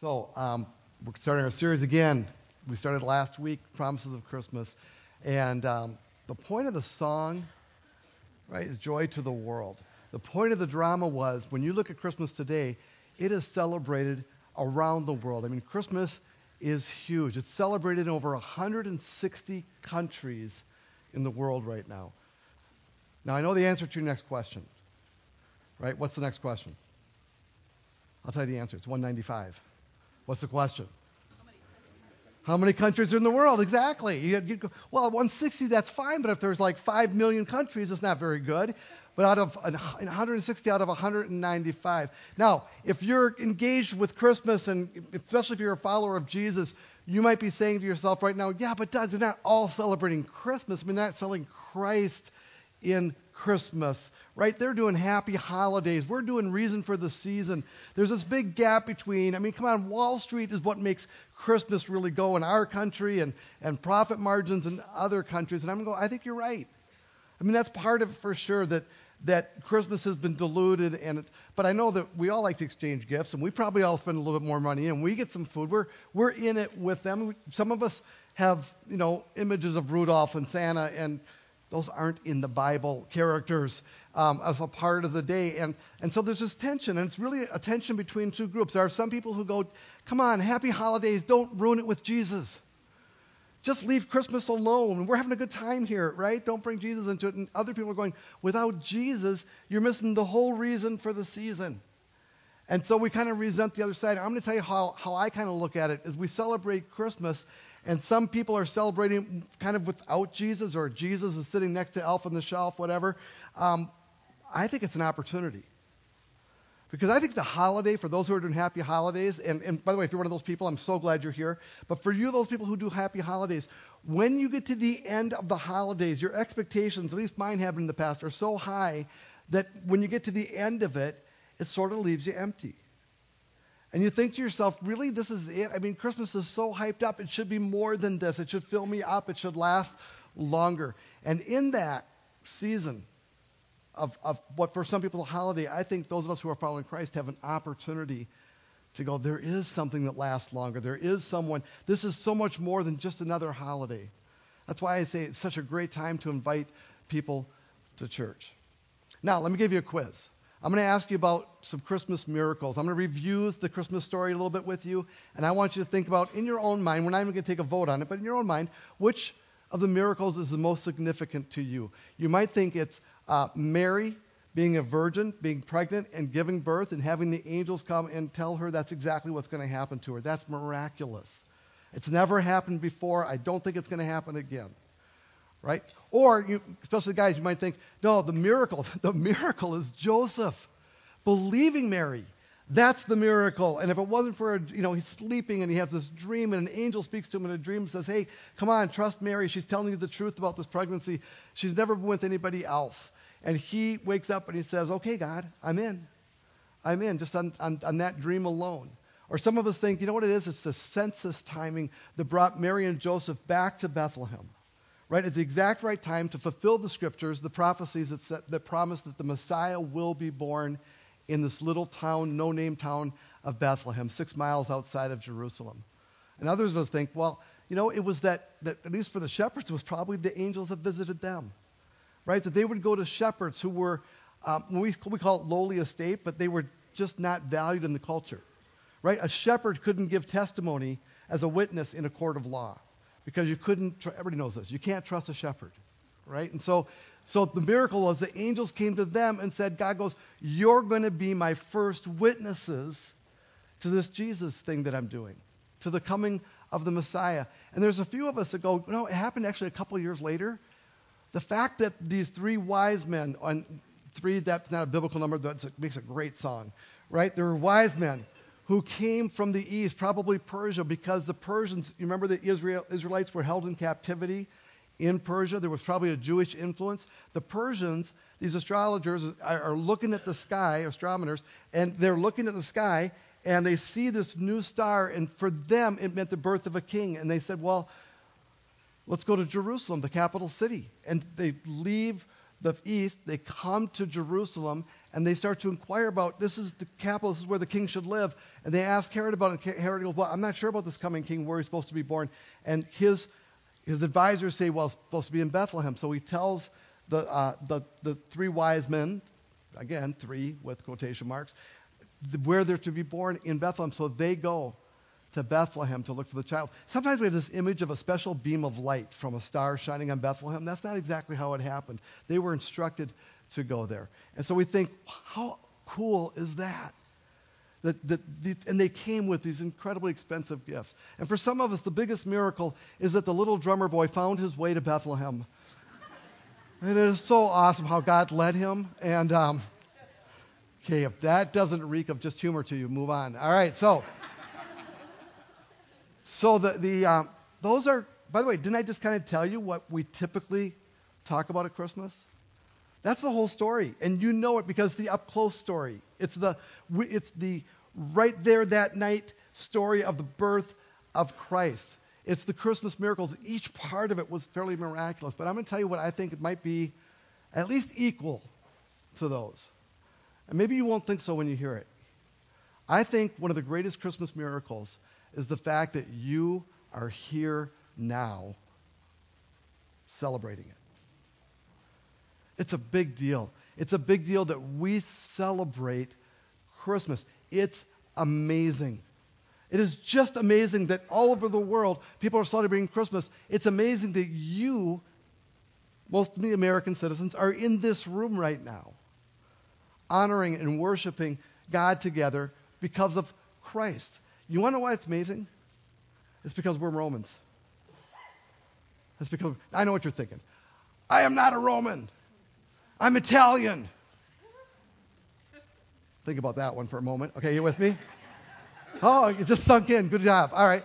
So, um, we're starting our series again. We started last week, Promises of Christmas. And um, the point of the song, right, is joy to the world. The point of the drama was when you look at Christmas today, it is celebrated around the world. I mean, Christmas is huge. It's celebrated in over 160 countries in the world right now. Now, I know the answer to your next question, right? What's the next question? I'll tell you the answer. It's 195. What's the question? How many countries are in the world? Exactly. You, you well, 160, that's fine, but if there's like 5 million countries, it's not very good. But out of 160 out of 195. Now, if you're engaged with Christmas, and especially if you're a follower of Jesus, you might be saying to yourself right now, yeah, but Doug, they're not all celebrating Christmas. I mean, they're not selling Christ in Christmas, right? They're doing happy holidays. We're doing reason for the season. There's this big gap between, I mean, come on, Wall Street is what makes Christmas really go in our country and, and profit margins in other countries. And I'm going, I think you're right. I mean, that's part of it for sure that, that Christmas has been diluted. And but I know that we all like to exchange gifts, and we probably all spend a little bit more money, and we get some food. We're, we're in it with them. Some of us have, you know, images of Rudolph and Santa, and those aren't in the Bible characters um, as a part of the day. And, and so there's this tension, and it's really a tension between two groups. There are some people who go, come on, happy holidays, don't ruin it with Jesus. Just leave Christmas alone. We're having a good time here, right? Don't bring Jesus into it. And other people are going, without Jesus, you're missing the whole reason for the season. And so we kind of resent the other side. I'm going to tell you how, how I kind of look at it. Is we celebrate Christmas, and some people are celebrating kind of without Jesus, or Jesus is sitting next to Elf on the Shelf, whatever. Um, I think it's an opportunity. Because I think the holiday, for those who are doing happy holidays, and, and by the way, if you're one of those people, I'm so glad you're here. But for you, those people who do happy holidays, when you get to the end of the holidays, your expectations, at least mine have in the past, are so high that when you get to the end of it, it sort of leaves you empty. And you think to yourself, really, this is it? I mean, Christmas is so hyped up. It should be more than this. It should fill me up. It should last longer. And in that season of, of what for some people is a holiday, I think those of us who are following Christ have an opportunity to go, there is something that lasts longer. There is someone. This is so much more than just another holiday. That's why I say it's such a great time to invite people to church. Now, let me give you a quiz. I'm going to ask you about some Christmas miracles. I'm going to review the Christmas story a little bit with you, and I want you to think about, in your own mind, we're not even going to take a vote on it, but in your own mind, which of the miracles is the most significant to you? You might think it's uh, Mary being a virgin, being pregnant, and giving birth, and having the angels come and tell her that's exactly what's going to happen to her. That's miraculous. It's never happened before. I don't think it's going to happen again right? Or, you, especially guys, you might think, no, the miracle, the miracle is Joseph believing Mary. That's the miracle. And if it wasn't for, you know, he's sleeping and he has this dream and an angel speaks to him in a dream and says, hey, come on, trust Mary. She's telling you the truth about this pregnancy. She's never been with anybody else. And he wakes up and he says, okay, God, I'm in. I'm in, just on, on, on that dream alone. Or some of us think, you know what it is? It's the census timing that brought Mary and Joseph back to Bethlehem right at the exact right time to fulfill the scriptures, the prophecies that, set, that promise that the Messiah will be born in this little town, no name town of Bethlehem, six miles outside of Jerusalem. And others will think, well, you know, it was that, that, at least for the shepherds, it was probably the angels that visited them, right? That they would go to shepherds who were, um, we, we call it lowly estate, but they were just not valued in the culture, right? A shepherd couldn't give testimony as a witness in a court of law because you couldn't, tr- everybody knows this, you can't trust a shepherd, right? And so, so the miracle was the angels came to them and said, God goes, You're going to be my first witnesses to this Jesus thing that I'm doing, to the coming of the Messiah. And there's a few of us that go, No, it happened actually a couple years later. The fact that these three wise men, on three, that's not a biblical number, that makes a great song, right? There were wise men who came from the east, probably Persia, because the Persians, you remember the Israel, Israelites were held in captivity in Persia. There was probably a Jewish influence. The Persians, these astrologers, are, are looking at the sky, astronomers, and they're looking at the sky and they see this new star, and for them it meant the birth of a king. And they said, well, let's go to Jerusalem, the capital city. And they leave the east, they come to Jerusalem and they start to inquire about this is the capital, this is where the king should live. And they ask Herod about it. Herod goes, Well, I'm not sure about this coming king, where he's supposed to be born. And his, his advisors say, Well, it's supposed to be in Bethlehem. So he tells the, uh, the, the three wise men, again, three with quotation marks, where they're to be born in Bethlehem. So they go to Bethlehem to look for the child. Sometimes we have this image of a special beam of light from a star shining on Bethlehem. That's not exactly how it happened. They were instructed to go there. And so we think, how cool is that? That, that and they came with these incredibly expensive gifts. And for some of us, the biggest miracle is that the little drummer boy found his way to Bethlehem. And it is so awesome how God led him. And, um, okay, if that doesn't reek of just humor to you, move on. All right, so. So the, the um, those are, by the way, didn't I just kind of tell you what we typically talk about at Christmas? That's the whole story, and you know it because the up close story. It's the it's the right there that night story of the birth of Christ. It's the Christmas miracles. Each part of it was fairly miraculous, but I'm going to tell you what I think it might be at least equal to those. And maybe you won't think so when you hear it. I think one of the greatest Christmas miracles is the fact that you are here now celebrating it. It's a big deal. It's a big deal that we celebrate Christmas. It's amazing. It is just amazing that all over the world people are celebrating Christmas. It's amazing that you, most of the American citizens, are in this room right now, honoring and worshiping God together because of Christ. You want to know why it's amazing? It's because we're Romans. It's because I know what you're thinking. I am not a Roman. I'm Italian. Think about that one for a moment. Okay, you with me? Oh, it just sunk in. Good job. All right.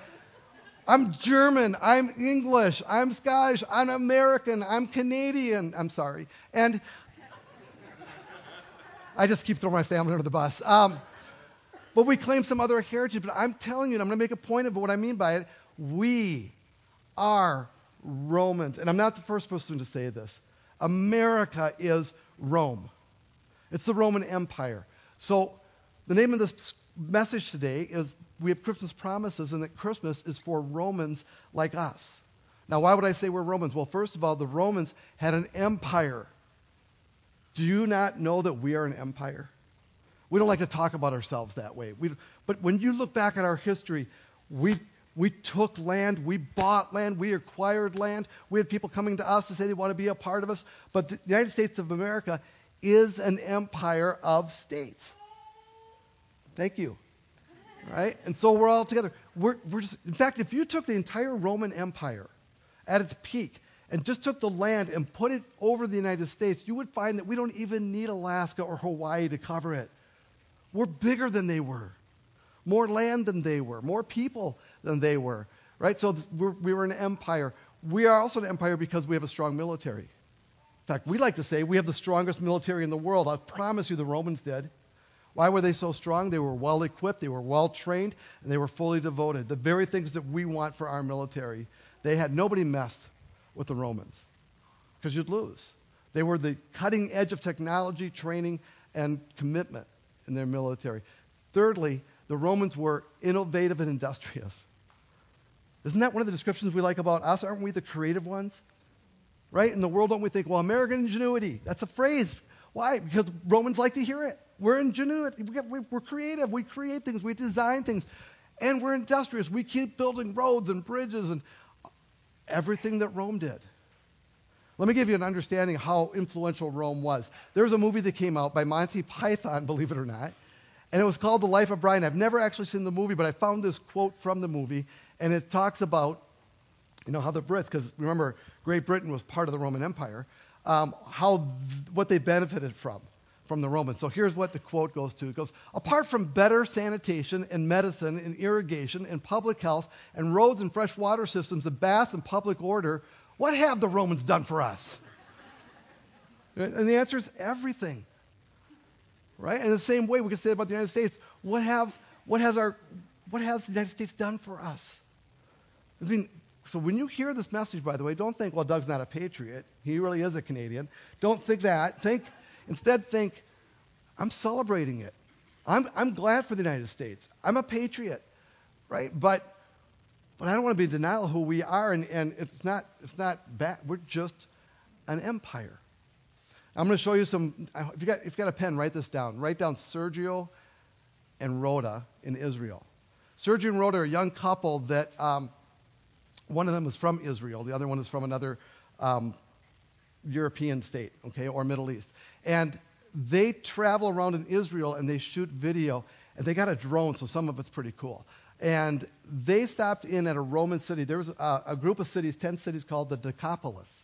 I'm German. I'm English. I'm Scottish. I'm American. I'm Canadian. I'm sorry. And I just keep throwing my family under the bus. Um, but we claim some other heritage. But I'm telling you, and I'm going to make a point of what I mean by it. We are Romans. And I'm not the first person to say this. America is Rome. It's the Roman Empire. So the name of this message today is we have Christmas promises, and that Christmas is for Romans like us. Now, why would I say we're Romans? Well, first of all, the Romans had an empire. Do you not know that we are an empire? We don't like to talk about ourselves that way. We, but when you look back at our history, we, we took land, we bought land, we acquired land. We had people coming to us to say they want to be a part of us. But the United States of America is an empire of states. Thank you. Right? And so we're all together. We're, we're just, in fact, if you took the entire Roman Empire at its peak and just took the land and put it over the United States, you would find that we don't even need Alaska or Hawaii to cover it. We're bigger than they were, more land than they were, more people than they were, right? So we're, we were an empire. We are also an empire because we have a strong military. In fact, we like to say we have the strongest military in the world. I promise you the Romans did. Why were they so strong? They were well equipped, they were well trained, and they were fully devoted. The very things that we want for our military. They had nobody messed with the Romans because you'd lose. They were the cutting edge of technology, training, and commitment in their military. Thirdly, the Romans were innovative and industrious. Isn't that one of the descriptions we like about us? Aren't we the creative ones? Right? In the world, don't we think, well, American ingenuity? That's a phrase. Why? Because Romans like to hear it. We're ingenuity. We're creative. We create things. We design things. And we're industrious. We keep building roads and bridges and everything that Rome did. Let me give you an understanding how influential Rome was. There was a movie that came out by Monty Python, believe it or not, and it was called The Life of Brian. I've never actually seen the movie, but I found this quote from the movie, and it talks about, you know, how the Brits, because remember, Great Britain was part of the Roman Empire, um, how th- what they benefited from from the Romans. So here's what the quote goes to. It goes, apart from better sanitation and medicine and irrigation and public health and roads and fresh water systems and baths and public order, what have the Romans done for us? And the answer is everything. Right? And the same way we can say about the United States, what have what has our what has the United States done for us? I mean, so when you hear this message, by the way, don't think, well, Doug's not a patriot. He really is a Canadian. Don't think that. Think, instead, think, I'm celebrating it. I'm, I'm glad for the United States. I'm a patriot, right? But, but I don't want to be denial of who we are, and, and it's not, it's not bad. We're just an empire. I'm going to show you some. If you got, if you got a pen, write this down. Write down Sergio and Rhoda in Israel. Sergio and Rhoda are a young couple that um, one of them is from Israel, the other one is from another um, European state, okay, or Middle East. And they travel around in Israel and they shoot video, and they got a drone, so some of it's pretty cool. And they stopped in at a Roman city. There was a, a group of cities, 10 cities called the Decapolis,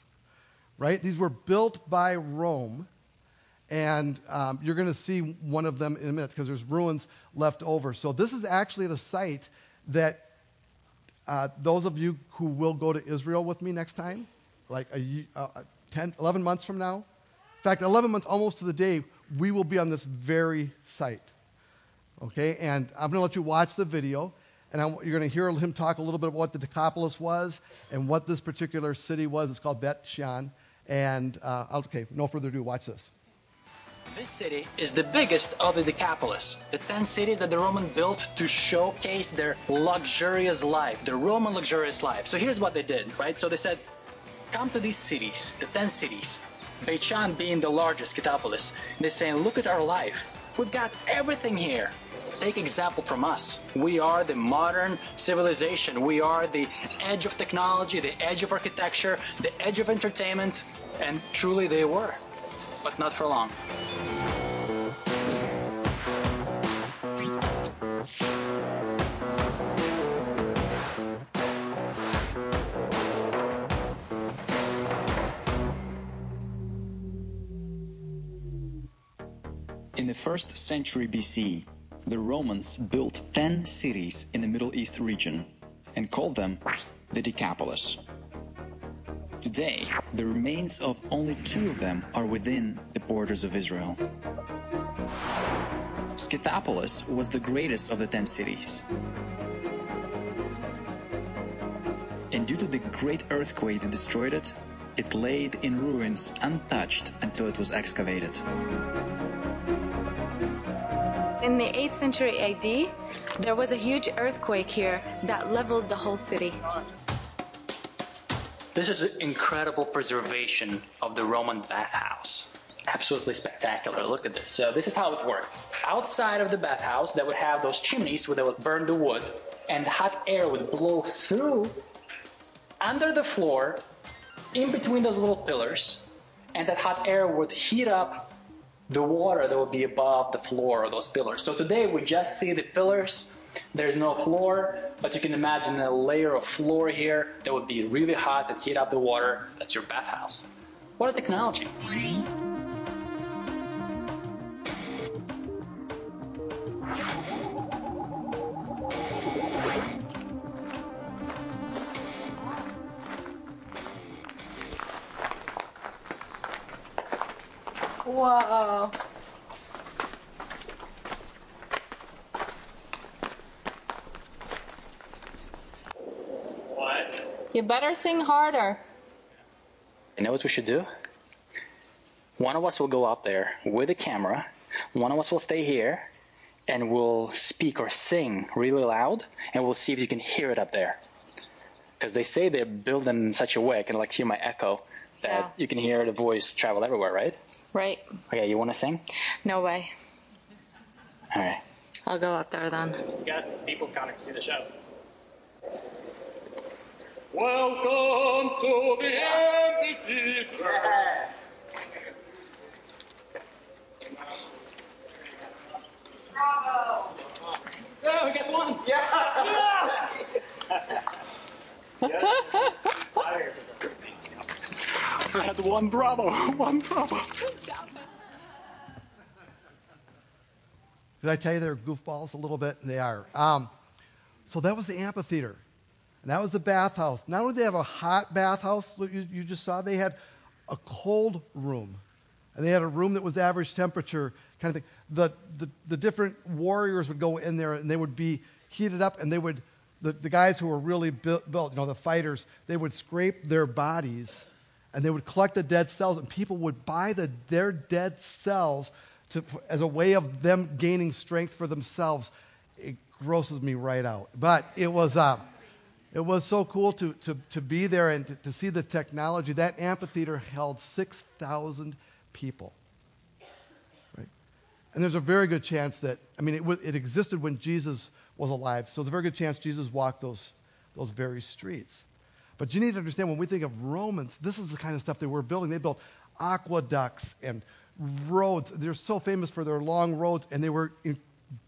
right? These were built by Rome, and um, you're going to see one of them in a minute because there's ruins left over. So this is actually the site that uh, those of you who will go to Israel with me next time, like a, uh, 10, 11 months from now, in fact, 11 months almost to the day, we will be on this very site. Okay, and I'm going to let you watch the video, and I'm, you're going to hear him talk a little bit about what the Decapolis was and what this particular city was. It's called Bet Shean. And uh, okay, no further ado, watch this. This city is the biggest of the Decapolis, the 10 cities that the Roman built to showcase their luxurious life, their Roman luxurious life. So here's what they did, right? So they said, come to these cities, the 10 cities, Beit Shean being the largest Decapolis. They're saying, look at our life. We've got everything here. Take example from us. We are the modern civilization. We are the edge of technology, the edge of architecture, the edge of entertainment, and truly they were, but not for long. In the first century BC, the Romans built 10 cities in the Middle East region and called them the Decapolis. Today, the remains of only two of them are within the borders of Israel. Scythopolis was the greatest of the 10 cities. And due to the great earthquake that destroyed it, it laid in ruins untouched until it was excavated. In the 8th century AD, there was a huge earthquake here that leveled the whole city. This is an incredible preservation of the Roman bathhouse. Absolutely spectacular. Look at this. So this is how it worked. Outside of the bathhouse, they would have those chimneys where they would burn the wood, and hot air would blow through under the floor, in between those little pillars, and that hot air would heat up the water that would be above the floor of those pillars. So today we just see the pillars. There's no floor, but you can imagine a layer of floor here that would be really hot and heat up the water. That's your bathhouse. What a technology. Mm-hmm. Whoa. What? You better sing harder. You know what we should do? One of us will go up there with a camera. One of us will stay here and we'll speak or sing really loud and we'll see if you can hear it up there. Because they say they build them in such a way, I can like hear my echo, that Yeah. you can hear the voice travel everywhere, right? Right. Okay, you want to sing? No way. All right. I'll go up there then. got people coming to see the show. Welcome to the amphitheater. Yes. Yeah, we got one. Yes. I had one bravo. One bravo. Did I tell you they're goofballs a little bit? They are. Um, so that was the amphitheater. And that was the bathhouse. Not only did they have a hot bathhouse, you, you just saw, they had a cold room. And they had a room that was average temperature kind of thing. The, the, the different warriors would go in there and they would be heated up and they would the, the guys who were really built, built, you know, the fighters, they would scrape their bodies and they would collect the dead cells, and people would buy the, their dead cells to, as a way of them gaining strength for themselves. It grosses me right out. But it was, uh, it was so cool to, to, to be there and to, to see the technology. That amphitheater held 6,000 people. Right? And there's a very good chance that, I mean, it, it existed when Jesus was alive, so there's a very good chance Jesus walked those, those very streets. But you need to understand when we think of Romans, this is the kind of stuff they were building. They built aqueducts and roads. They're so famous for their long roads, and they were in,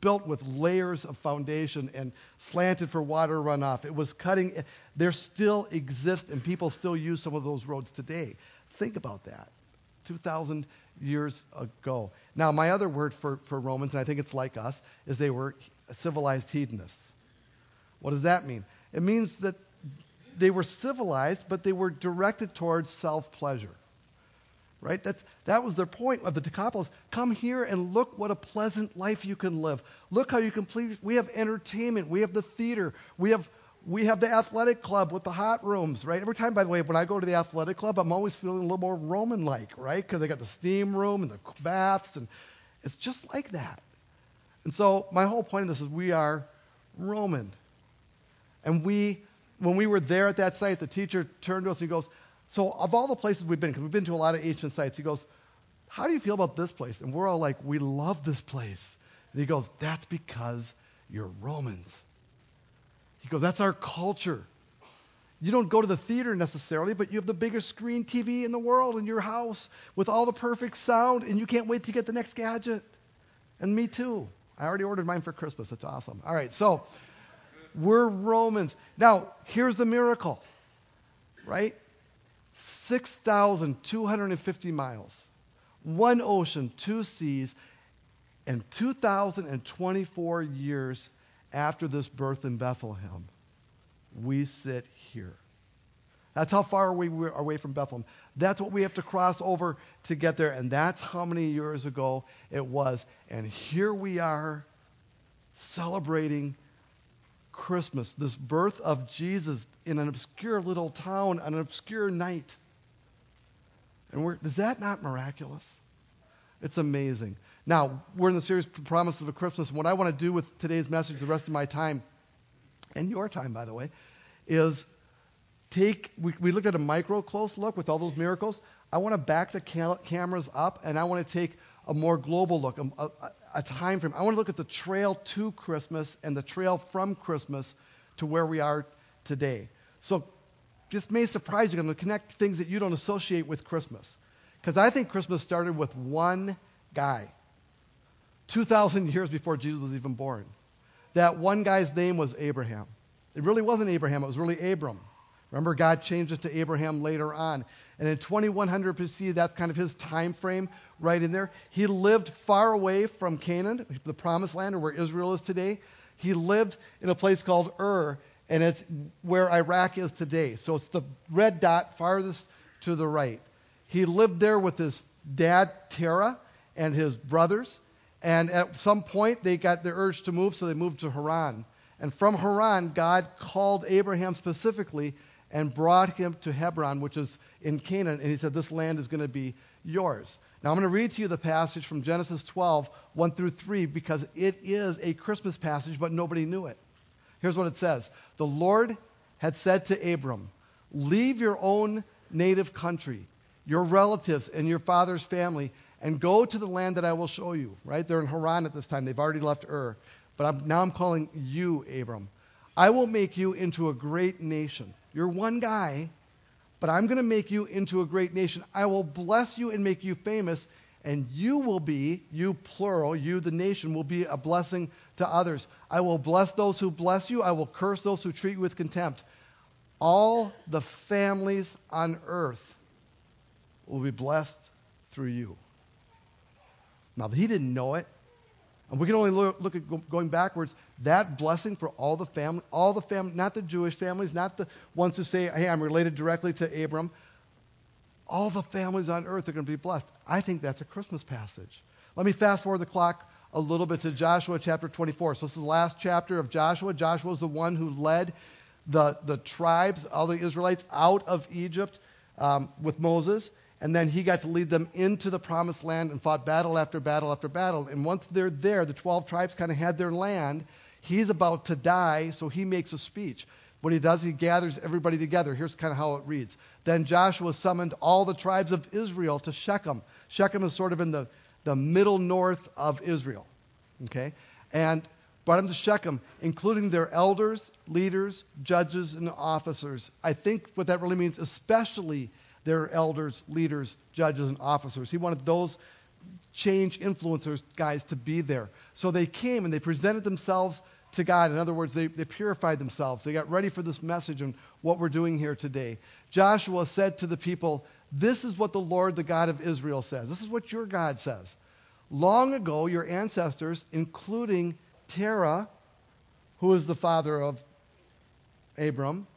built with layers of foundation and slanted for water runoff. It was cutting. There still exist, and people still use some of those roads today. Think about that. 2,000 years ago. Now, my other word for, for Romans, and I think it's like us, is they were civilized hedonists. What does that mean? It means that they were civilized, but they were directed towards self pleasure. Right? That's, that was their point of the Decapolis. Come here and look what a pleasant life you can live. Look how you can please. We have entertainment. We have the theater. We have, we have the athletic club with the hot rooms, right? Every time, by the way, when I go to the athletic club, I'm always feeling a little more Roman like, right? Because they got the steam room and the baths, and it's just like that. And so, my whole point of this is we are Roman. And we when we were there at that site, the teacher turned to us and he goes, So, of all the places we've been, because we've been to a lot of ancient sites, he goes, How do you feel about this place? And we're all like, We love this place. And he goes, That's because you're Romans. He goes, That's our culture. You don't go to the theater necessarily, but you have the biggest screen TV in the world in your house with all the perfect sound, and you can't wait to get the next gadget. And me too. I already ordered mine for Christmas. It's awesome. All right, so we're Romans. Now, here's the miracle, right? 6,250 miles, one ocean, two seas, and 2,024 years after this birth in Bethlehem, we sit here. That's how far we are away from Bethlehem. That's what we have to cross over to get there, and that's how many years ago it was. And here we are celebrating Christmas, this birth of Jesus in an obscure little town on an obscure night. And is that not miraculous? It's amazing. Now, we're in the series Promises of a Christmas, and what I want to do with today's message, the rest of my time, and your time, by the way, is take, we, we looked at a micro close look with all those miracles. I want to back the cameras up, and I want to take a more global look, um, a, a, a time frame. I want to look at the trail to Christmas and the trail from Christmas to where we are today. So this may surprise you. I'm going to connect things that you don't associate with Christmas. Because I think Christmas started with one guy, 2,000 years before Jesus was even born. That one guy's name was Abraham. It really wasn't Abraham, it was really Abram. Remember, God changed it to Abraham later on. And in 2100 BC, that's kind of his time frame right in there. He lived far away from Canaan, the promised land, or where Israel is today. He lived in a place called Ur, and it's where Iraq is today. So it's the red dot farthest to the right. He lived there with his dad, Terah, and his brothers. And at some point, they got the urge to move, so they moved to Haran. And from Haran, God called Abraham specifically and brought him to Hebron, which is in Canaan, and he said, This land is going to be yours. Now, I'm going to read to you the passage from Genesis 12, 1 through 3, because it is a Christmas passage, but nobody knew it. Here's what it says The Lord had said to Abram, Leave your own native country, your relatives, and your father's family, and go to the land that I will show you. Right? They're in Haran at this time. They've already left Ur. But I'm, now I'm calling you, Abram. I will make you into a great nation. You're one guy, but I'm going to make you into a great nation. I will bless you and make you famous, and you will be, you plural, you, the nation, will be a blessing to others. I will bless those who bless you, I will curse those who treat you with contempt. All the families on earth will be blessed through you. Now, he didn't know it. And we can only look, at going backwards. That blessing for all the family, all the family, not the Jewish families, not the ones who say, hey, I'm related directly to Abram. All the families on earth are going to be blessed. I think that's a Christmas passage. Let me fast forward the clock a little bit to Joshua chapter 24. So this is the last chapter of Joshua. Joshua is the one who led the, the tribes, all the Israelites, out of Egypt um, with Moses. And then he got to lead them into the promised land and fought battle after battle after battle. And once they're there, the 12 tribes kind of had their land. He's about to die, so he makes a speech. What he does, he gathers everybody together. Here's kind of how it reads. Then Joshua summoned all the tribes of Israel to Shechem. Shechem is sort of in the, the middle north of Israel. Okay? And brought them to Shechem, including their elders, leaders, judges, and officers. I think what that really means, especially their elders, leaders, judges, and officers. He wanted those change influencers guys to be there. So they came and they presented themselves to God. In other words, they, they purified themselves. They got ready for this message and what we're doing here today. Joshua said to the people, This is what the Lord, the God of Israel, says. This is what your God says. Long ago, your ancestors, including Terah, who is the father of Abram,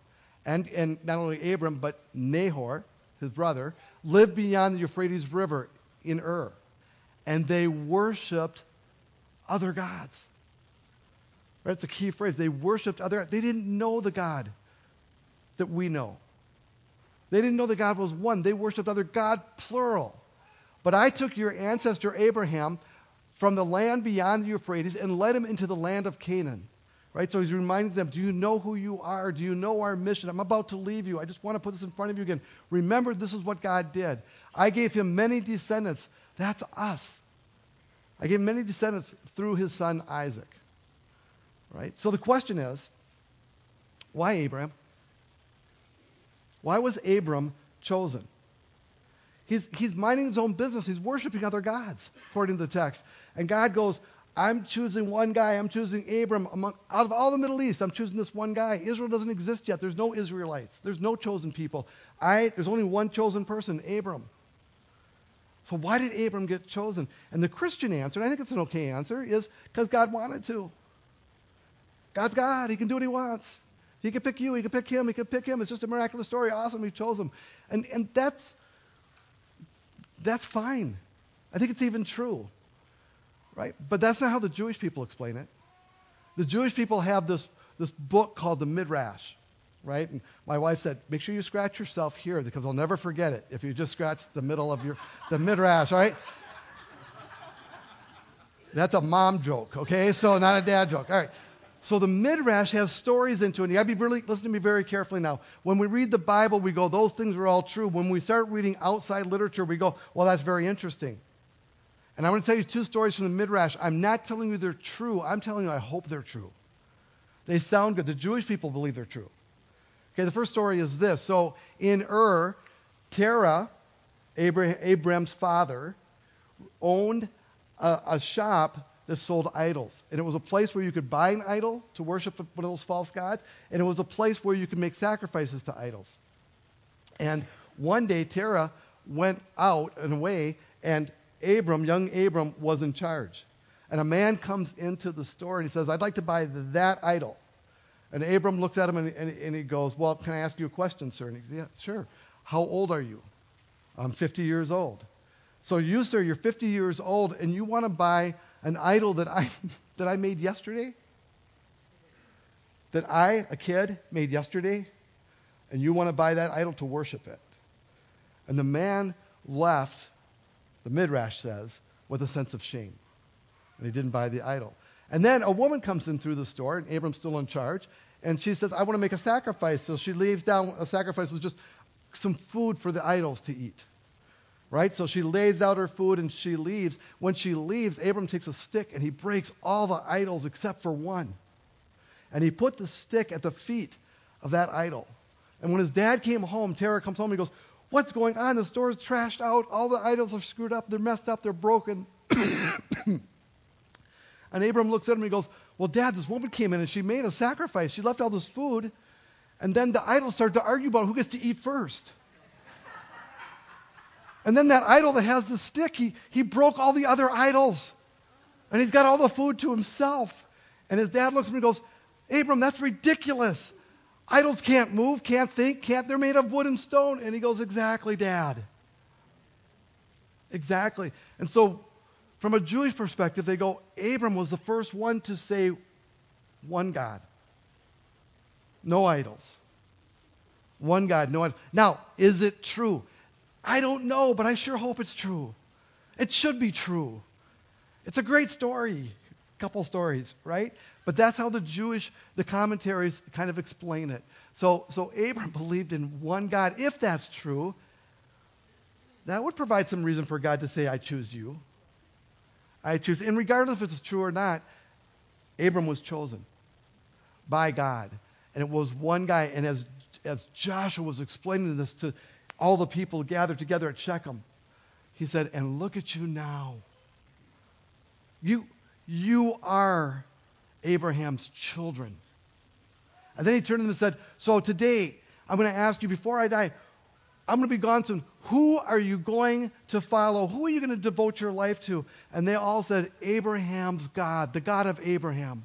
and, and not only Abram, but Nahor, his brother, lived beyond the Euphrates River in Ur. And they worshiped other gods. Right? It's a key phrase. They worshiped other They didn't know the God that we know. They didn't know that God was one. They worshiped other God, plural. But I took your ancestor Abraham from the land beyond the Euphrates and led him into the land of Canaan. Right? So he's reminding them, do you know who you are? Do you know our mission? I'm about to leave you. I just want to put this in front of you again. Remember, this is what God did. I gave him many descendants. That's us. I gave many descendants through his son Isaac. Right? So the question is, why Abraham? Why was Abram chosen? He's, he's minding his own business. He's worshiping other gods, according to the text. And God goes, I'm choosing one guy. I'm choosing Abram. Among, out of all the Middle East, I'm choosing this one guy. Israel doesn't exist yet. There's no Israelites. There's no chosen people. I, there's only one chosen person, Abram. So why did Abram get chosen? And the Christian answer, and I think it's an okay answer, is because God wanted to. God's God. He can do what he wants. He can pick you. He can pick him. He can pick him. It's just a miraculous story. Awesome. He chose him. And, and that's, that's fine. I think it's even true. Right? But that's not how the Jewish people explain it. The Jewish people have this, this book called the Midrash. Right? And my wife said, make sure you scratch yourself here because I'll never forget it if you just scratch the middle of your the Midrash. All right? That's a mom joke, okay? So not a dad joke. All right. So the Midrash has stories into it. You gotta be really listen to me very carefully now. When we read the Bible, we go, those things are all true. When we start reading outside literature, we go, well, that's very interesting. And I'm going to tell you two stories from the Midrash. I'm not telling you they're true. I'm telling you I hope they're true. They sound good. The Jewish people believe they're true. Okay, the first story is this. So in Ur, Terah, Abraham, Abram's father, owned a, a shop that sold idols. And it was a place where you could buy an idol to worship one of those false gods, and it was a place where you could make sacrifices to idols. And one day, Terah went out and away, and Abram, young Abram, was in charge. And a man comes into the store and he says, I'd like to buy that idol. And Abram looks at him and, and, and he goes, Well, can I ask you a question, sir? And he goes, Yeah, sure. How old are you? I'm 50 years old. So you, sir, you're 50 years old and you want to buy an idol that I, that I made yesterday? That I, a kid, made yesterday? And you want to buy that idol to worship it? And the man left, the Midrash says, with a sense of shame. And he didn't buy the idol. And then a woman comes in through the store, and Abram's still in charge, and she says, I want to make a sacrifice. So she leaves down a sacrifice with just some food for the idols to eat. Right? So she lays out her food and she leaves. When she leaves, Abram takes a stick and he breaks all the idols except for one. And he put the stick at the feet of that idol. And when his dad came home, Terah comes home and he goes, What's going on? The store's trashed out. All the idols are screwed up. They're messed up. They're broken. and Abram looks at him and he goes, Well, Dad, this woman came in and she made a sacrifice. She left all this food. And then the idols start to argue about who gets to eat first. And then that idol that has the stick, he, he broke all the other idols. And he's got all the food to himself. And his dad looks at him and goes, Abram, that's ridiculous. Idols can't move, can't think, can't. They're made of wood and stone. And he goes, Exactly, Dad. Exactly. And so from a Jewish perspective, they go, Abram was the first one to say one God, no idols. One God, no idols. Now, is it true? I don't know, but I sure hope it's true. It should be true. It's a great story, couple stories, right? But that's how the Jewish, the commentaries kind of explain it. So, so Abram believed in one God. If that's true, that would provide some reason for God to say, I choose you. I choose. And regardless if it's true or not, Abram was chosen by God. And it was one guy. And as, as Joshua was explaining this to all the people gathered together at Shechem, he said, And look at you now. You, you are Abraham's children. And then he turned to them and said, So today, I'm going to ask you before I die, I'm going to be gone soon. Who are you going to follow? Who are you going to devote your life to? And they all said, Abraham's God, the God of Abraham.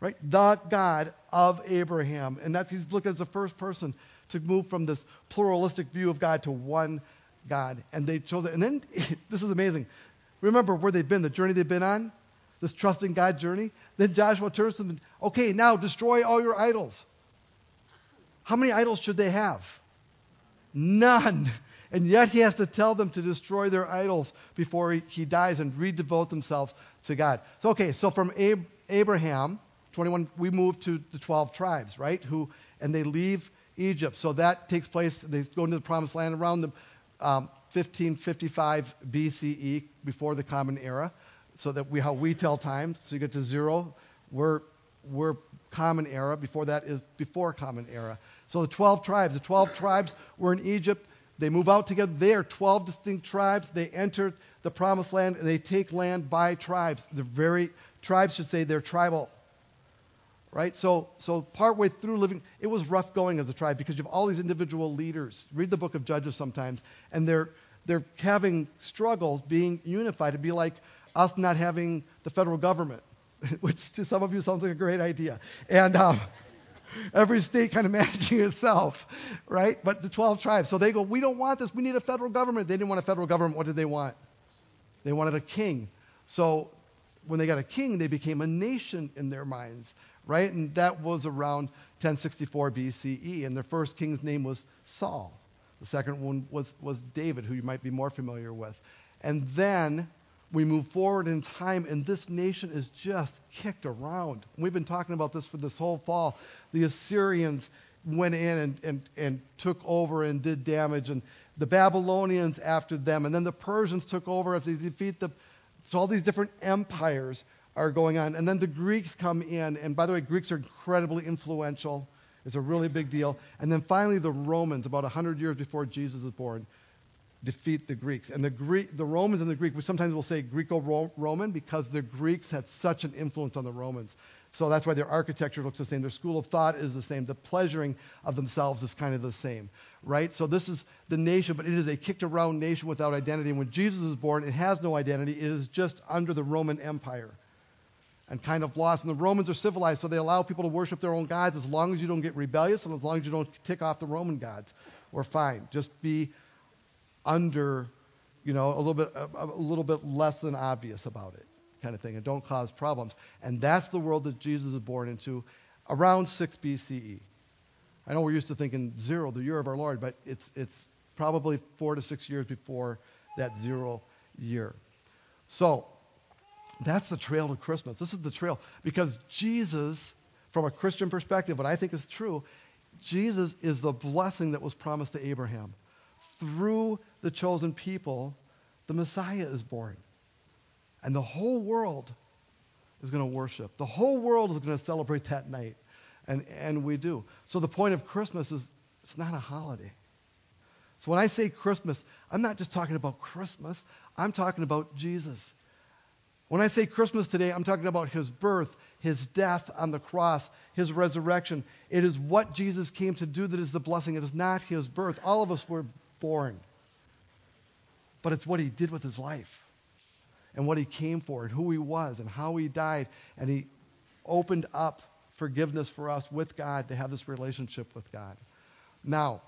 Right? The God of Abraham. And that's he's looking as the first person to move from this pluralistic view of God to one God. And they chose it. And then, this is amazing. Remember where they've been, the journey they've been on? This trusting God journey? Then Joshua turns to them, okay, now destroy all your idols. How many idols should they have? None. And yet he has to tell them to destroy their idols before he, he dies and redevote themselves to God. So, okay, so from Ab- Abraham, 21, we move to the 12 tribes, right? Who And they leave Egypt. So that takes place, they go into the promised land around the um, 1555 BCE, before the Common Era, so that we, how we tell time. So you get to zero, we're, we're Common Era. Before that is before Common Era. So the 12 tribes, the 12 tribes were in Egypt. They move out together. They are 12 distinct tribes. They enter the promised land and they take land by tribes. The very tribes should say they're tribal. Right? So so partway through living, it was rough going as a tribe because you have all these individual leaders. Read the book of Judges sometimes, and they're they're having struggles being unified. It'd be like us not having the federal government, which to some of you sounds like a great idea. And um, every state kind of managing itself, right? But the 12 tribes. So they go, we don't want this. We need a federal government. They didn't want a federal government. What did they want? They wanted a king. So when they got a king, they became a nation in their minds, right? And that was around 1064 BCE. And their first king's name was Saul. The second one was, was David, who you might be more familiar with. And then we move forward in time, and this nation is just kicked around. We've been talking about this for this whole fall. The Assyrians went in and, and, and took over and did damage, and the Babylonians after them, and then the Persians took over after they defeat the. So all these different empires are going on, and then the Greeks come in, and by the way, Greeks are incredibly influential. It's a really big deal. And then finally, the Romans, about 100 years before Jesus is born, defeat the Greeks. And the, Greek, the Romans and the Greeks, we sometimes will say Greco-Roman because the Greeks had such an influence on the Romans. So that's why their architecture looks the same. Their school of thought is the same. The pleasuring of themselves is kind of the same, right? So this is the nation, but it is a kicked around nation without identity. And when Jesus is born, it has no identity. It is just under the Roman Empire and kind of lost. And the Romans are civilized, so they allow people to worship their own gods as long as you don't get rebellious and as long as you don't tick off the Roman gods. We're fine. Just be under, you know, a little bit, a, a little bit less than obvious about it, kind of thing, and don't cause problems. And that's the world that Jesus is born into, around 6 BCE. I know we're used to thinking zero, the year of our Lord, but it's it's probably four to six years before that zero year. So that's the trail to Christmas. This is the trail because Jesus, from a Christian perspective, what I think is true, Jesus is the blessing that was promised to Abraham through the chosen people, the Messiah is born. And the whole world is going to worship. The whole world is going to celebrate that night. And, and we do. So the point of Christmas is it's not a holiday. So when I say Christmas, I'm not just talking about Christmas, I'm talking about Jesus. When I say Christmas today, I'm talking about his birth, his death on the cross, his resurrection. It is what Jesus came to do that is the blessing. It is not his birth. All of us were born. But it's what he did with his life and what he came for and who he was and how he died. And he opened up forgiveness for us with God to have this relationship with God. Now,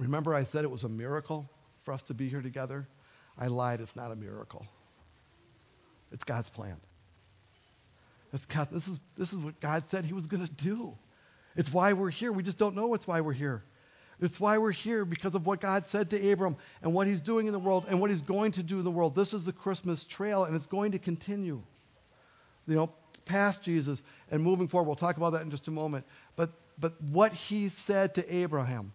remember I said it was a miracle for us to be here together? I lied. It's not a miracle. It's God's plan. It's God, this, is, this is what God said he was going to do. It's why we're here. We just don't know it's why we're here. It's why we're here because of what God said to Abram and what he's doing in the world and what he's going to do in the world. This is the Christmas trail and it's going to continue. You know, past Jesus and moving forward. We'll talk about that in just a moment. But but what he said to Abraham,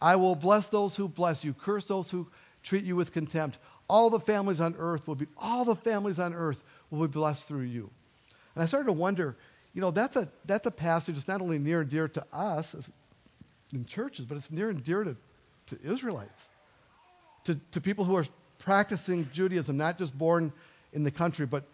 I will bless those who bless you, curse those who treat you with contempt. All the families on earth will be all the families on earth will be blessed through you. And I started to wonder, you know, that's a that's a passage that's not only near and dear to us in churches, but it's near and dear to, to Israelites, to, to people who are practicing Judaism, not just born in the country, but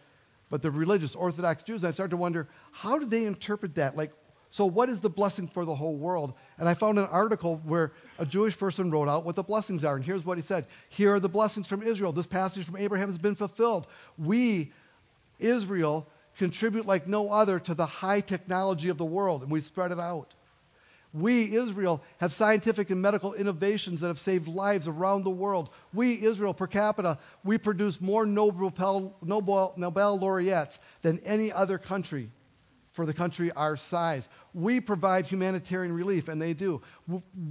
but the religious Orthodox Jews. And I started to wonder, how did they interpret that? Like, so what is the blessing for the whole world? And I found an article where a Jewish person wrote out what the blessings are. And here's what he said Here are the blessings from Israel. This passage from Abraham has been fulfilled. We, Israel, contribute like no other to the high technology of the world, and we spread it out. We, Israel, have scientific and medical innovations that have saved lives around the world. We, Israel, per capita, we produce more Nobel, Nobel, Nobel laureates than any other country for the country our size. We provide humanitarian relief, and they do.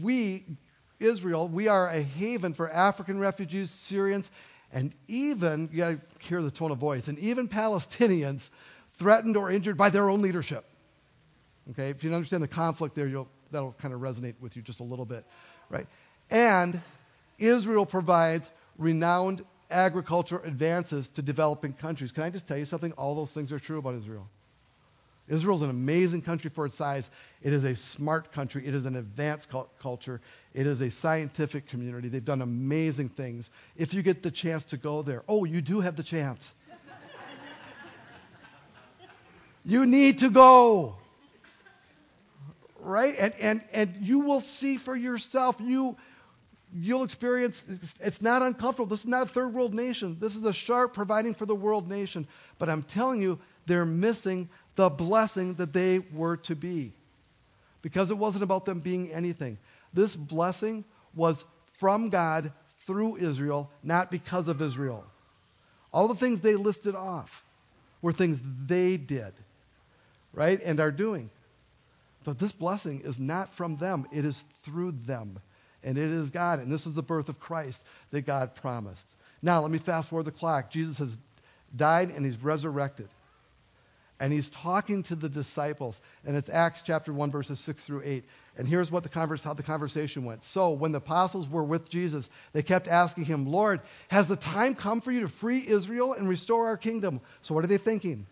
We, Israel, we are a haven for African refugees, Syrians, and even, you got to hear the tone of voice, and even Palestinians threatened or injured by their own leadership. Okay, if you understand the conflict there, you'll, that'll kind of resonate with you just a little bit, right? And Israel provides renowned agricultural advances to developing countries. Can I just tell you something? All those things are true about Israel. Israel is an amazing country for its size. It is a smart country. It is an advanced culture. It is a scientific community. They've done amazing things. If you get the chance to go there, oh, you do have the chance. You need to go. Right? And, and, and you will see for yourself. You, you'll experience, it's not uncomfortable. This is not a third world nation. This is a sharp providing for the world nation. But I'm telling you, they're missing the blessing that they were to be. Because it wasn't about them being anything. This blessing was from God through Israel, not because of Israel. All the things they listed off were things they did right, and are doing. But this blessing is not from them, it is through them. And it is God. And this is the birth of Christ that God promised. Now, let me fast forward the clock. Jesus has died and he's resurrected. And he's talking to the disciples. And it's Acts chapter 1, verses 6 through 8. And here's what the converse, how the conversation went. So, when the apostles were with Jesus, they kept asking him, Lord, has the time come for you to free Israel and restore our kingdom? So, what are they thinking?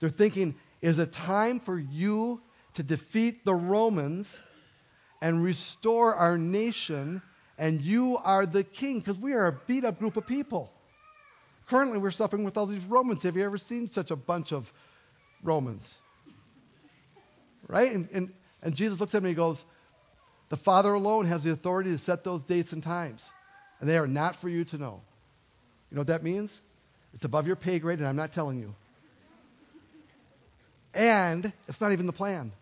They're thinking, is it time for you to defeat the Romans and restore our nation, and you are the king? Because we are a beat up group of people. Currently, we're suffering with all these Romans. Have you ever seen such a bunch of Romans? Right? And, and, and Jesus looks at me and he goes, The Father alone has the authority to set those dates and times, and they are not for you to know. You know what that means? It's above your pay grade, and I'm not telling you. And it's not even the plan.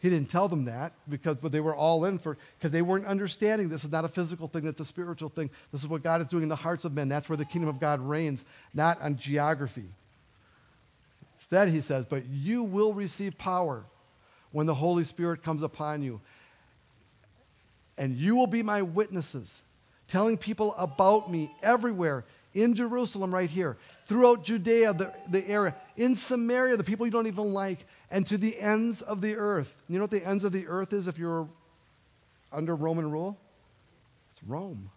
He didn't tell them that because but they were all in for because they weren't understanding this is not a physical thing, it's a spiritual thing. This is what God is doing in the hearts of men. That's where the kingdom of God reigns, not on geography. Instead, he says, but you will receive power when the Holy Spirit comes upon you. And you will be my witnesses, telling people about me everywhere in Jerusalem, right here, throughout Judea, the, the area, in Samaria, the people you don't even like, and to the ends of the earth. You know what the ends of the earth is if you're under Roman rule? It's Rome.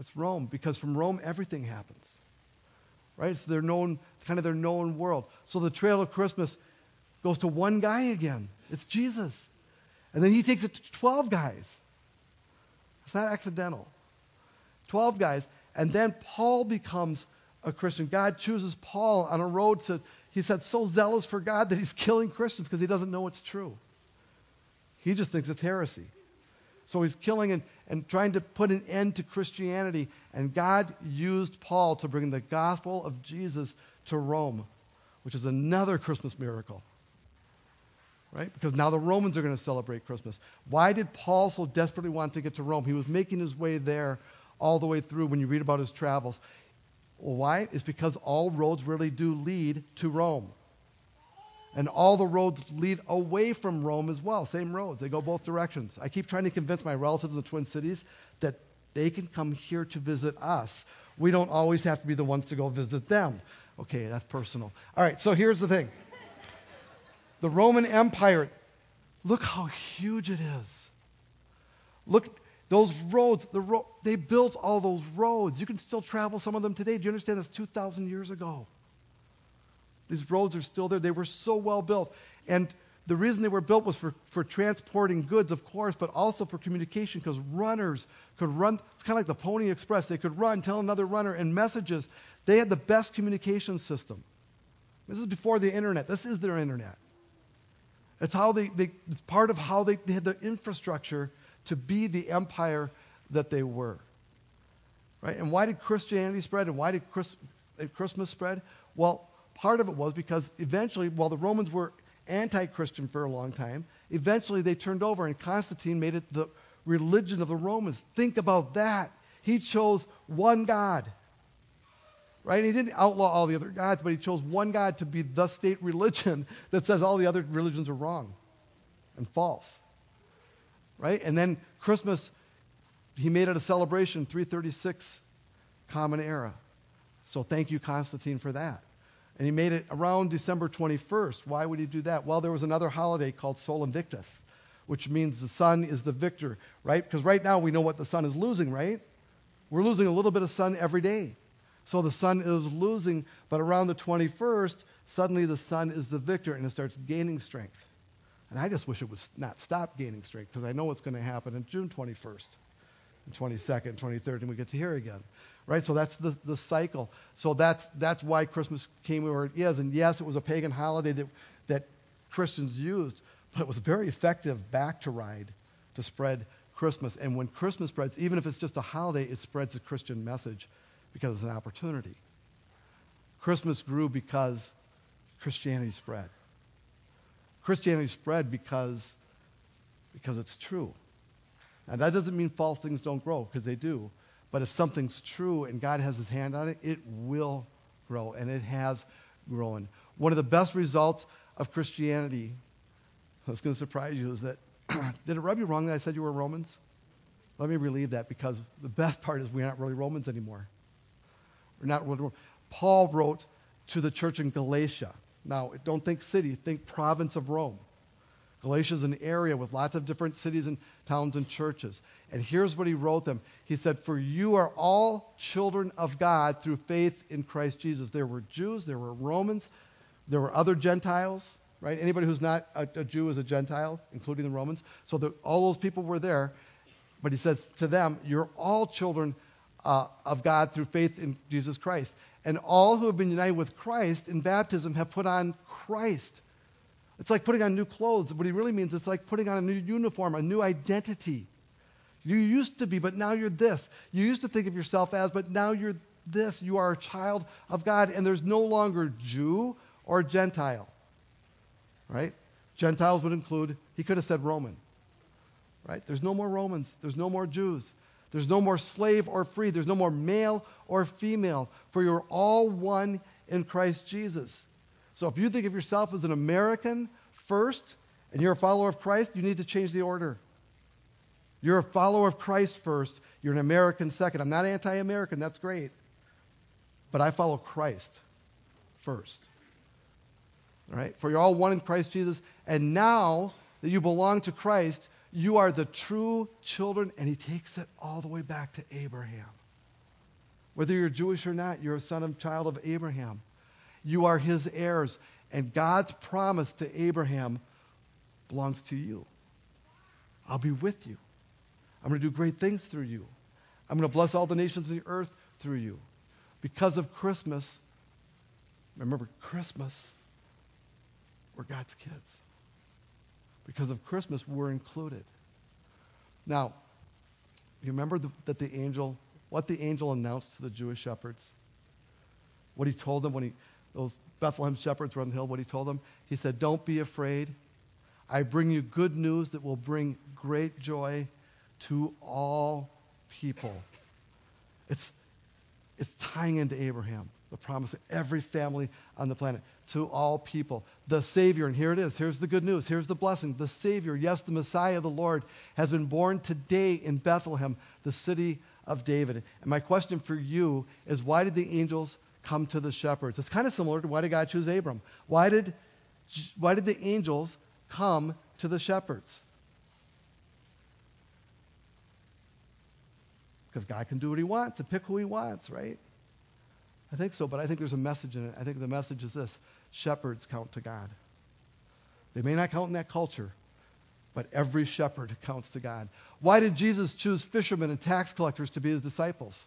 It's Rome, because from Rome everything happens. Right? It's their known, kind of their known world. So the trail of Christmas goes to one guy again. It's Jesus. And then he takes it to 12 guys. It's not accidental. 12 guys. And then Paul becomes a Christian. God chooses Paul on a road to, he said, so zealous for God that he's killing Christians because he doesn't know it's true. He just thinks it's heresy. So he's killing and, and trying to put an end to Christianity. And God used Paul to bring the gospel of Jesus to Rome, which is another Christmas miracle. Right? Because now the Romans are going to celebrate Christmas. Why did Paul so desperately want to get to Rome? He was making his way there all the way through when you read about his travels. Well, why? It's because all roads really do lead to Rome. And all the roads lead away from Rome as well. Same roads. They go both directions. I keep trying to convince my relatives in the Twin Cities that they can come here to visit us. We don't always have to be the ones to go visit them. Okay, that's personal. All right, so here's the thing the Roman Empire, look how huge it is. Look, those roads, the ro- they built all those roads. You can still travel some of them today. Do you understand that's 2,000 years ago? These roads are still there. They were so well built. And the reason they were built was for, for transporting goods, of course, but also for communication because runners could run. It's kind of like the Pony Express. They could run, tell another runner, and messages. They had the best communication system. This is before the internet. This is their internet. It's how they, they it's part of how they, they had the infrastructure to be the empire that they were. Right? And why did Christianity spread and why did Chris, Christmas spread? Well, part of it was because eventually, while the Romans were anti-Christian for a long time, eventually they turned over and Constantine made it the religion of the Romans. Think about that. He chose one God. Right? He didn't outlaw all the other gods, but he chose one God to be the state religion that says all the other religions are wrong and false. Right? And then Christmas, he made it a celebration, 336 Common Era. So thank you, Constantine, for that. And he made it around December 21st. Why would he do that? Well, there was another holiday called Sol Invictus, which means the sun is the victor, right? Because right now we know what the sun is losing, right? We're losing a little bit of sun every day. So the sun is losing, but around the 21st, suddenly the sun is the victor and it starts gaining strength. And I just wish it would not stop gaining strength because I know what's going to happen on June 21st, and 22nd, 23rd, and we get to hear again right? So that's the, the cycle. So that's, that's why Christmas came where it is. And yes, it was a pagan holiday that, that Christians used, but it was very effective back to ride to spread Christmas. And when Christmas spreads, even if it's just a holiday, it spreads a Christian message because it's an opportunity. Christmas grew because Christianity spread. Christianity spread because, because it's true. And that doesn't mean false things don't grow, because they do. But if something's true and God has his hand on it, it will grow, and it has grown. One of the best results of Christianity, that's going to surprise you, is that did it rub you wrong that I said you were Romans? Let me relieve that because the best part is we're not really Romans anymore. We're not really. Paul wrote to the church in Galatia. Now, don't think city, think province of Rome. Galatia is an area with lots of different cities and towns and churches. And here's what he wrote them. He said, For you are all children of God through faith in Christ Jesus. There were Jews, there were Romans, there were other Gentiles, right? Anybody who's not a, a Jew is a Gentile, including the Romans. So the, all those people were there. But he says to them, You're all children uh, of God through faith in Jesus Christ. And all who have been united with Christ in baptism have put on Christ. It's like putting on new clothes. What he really means, it's like putting on a new uniform, a new identity. You used to be, but now you're this. You used to think of yourself as, but now you're this. You are a child of God, and there's no longer Jew or Gentile. Right? Gentiles would include, he could have said Roman. Right? There's no more Romans. There's no more Jews. There's no more slave or free. There's no more male or female, for you're all one in Christ Jesus. So if you think of yourself as an American first and you're a follower of Christ, you need to change the order. You're a follower of Christ first, you're an American second. I'm not anti American, that's great. But I follow Christ first. All right? For you're all one in Christ Jesus. And now that you belong to Christ, you are the true children. And he takes it all the way back to Abraham. Whether you're Jewish or not, you're a son and child of Abraham. You are his heirs. And God's promise to Abraham belongs to you. I'll be with you. I'm going to do great things through you. I'm going to bless all the nations of the earth through you. Because of Christmas, remember, Christmas, we're God's kids. Because of Christmas, we're included. Now, you remember the, that the angel, what the angel announced to the Jewish shepherds? What he told them when he, those Bethlehem shepherds were on the hill, what he told them? He said, Don't be afraid. I bring you good news that will bring great joy to all people. It's, it's tying into Abraham, the promise of every family on the planet, to all people. The Savior, and here it is. Here's the good news. Here's the blessing. The Savior, yes, the Messiah, the Lord, has been born today in Bethlehem, the city of David. And my question for you is why did the angels come to the shepherds? It's kind of similar to why did God choose Abram? Why did, why did the angels come to the shepherds? Because God can do what he wants and pick who he wants, right? I think so, but I think there's a message in it. I think the message is this shepherds count to God. They may not count in that culture, but every shepherd counts to God. Why did Jesus choose fishermen and tax collectors to be his disciples?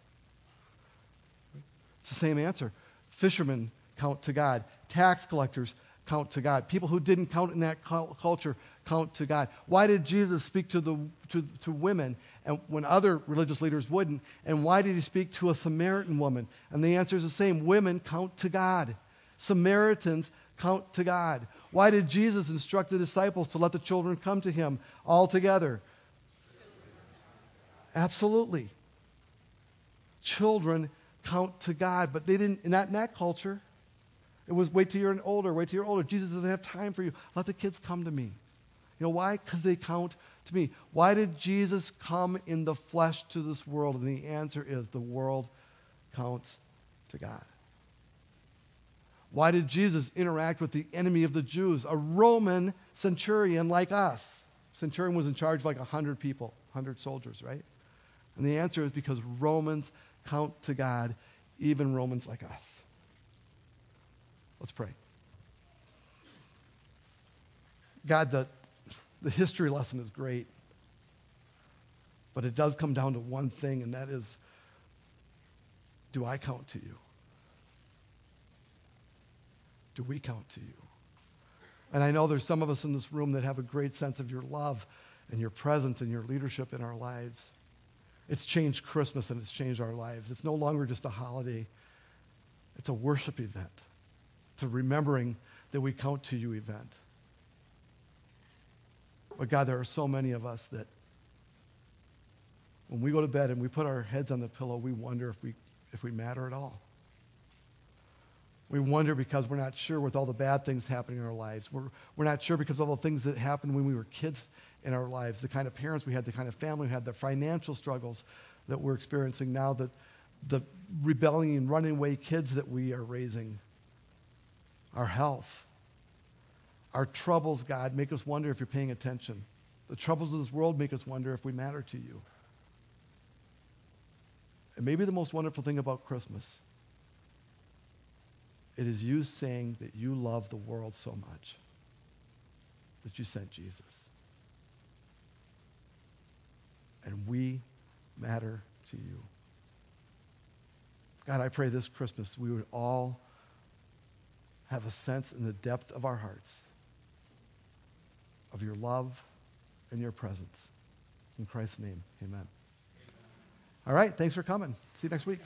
It's the same answer. Fishermen count to God, tax collectors count to God. People who didn't count in that culture count to God. Why did Jesus speak to, the, to, to women and when other religious leaders wouldn't? And why did he speak to a Samaritan woman? And the answer is the same. Women count to God. Samaritans count to God. Why did Jesus instruct the disciples to let the children come to him all together? Absolutely. Children count to God, but they didn't, not in that culture. It was wait till you're older, wait till you're older. Jesus doesn't have time for you. Let the kids come to me. You know why? Because they count to me. Why did Jesus come in the flesh to this world? And the answer is the world counts to God. Why did Jesus interact with the enemy of the Jews, a Roman centurion like us? Centurion was in charge of like 100 people, 100 soldiers, right? And the answer is because Romans count to God, even Romans like us. Let's pray. God, the, the history lesson is great, but it does come down to one thing, and that is do I count to you? Do we count to you? And I know there's some of us in this room that have a great sense of your love and your presence and your leadership in our lives. It's changed Christmas and it's changed our lives. It's no longer just a holiday, it's a worship event. It's a remembering that we count to you event. But God, there are so many of us that when we go to bed and we put our heads on the pillow, we wonder if we, if we matter at all. We wonder because we're not sure with all the bad things happening in our lives. We're, we're not sure because of all the things that happened when we were kids in our lives, the kind of parents we had, the kind of family we had, the financial struggles that we're experiencing now, the, the rebelling and running away kids that we are raising, our health. Our troubles, God, make us wonder if you're paying attention. The troubles of this world make us wonder if we matter to you. And maybe the most wonderful thing about Christmas, it is you saying that you love the world so much that you sent Jesus. And we matter to you. God, I pray this Christmas we would all have a sense in the depth of our hearts of your love and your presence. In Christ's name, amen. All right, thanks for coming. See you next week.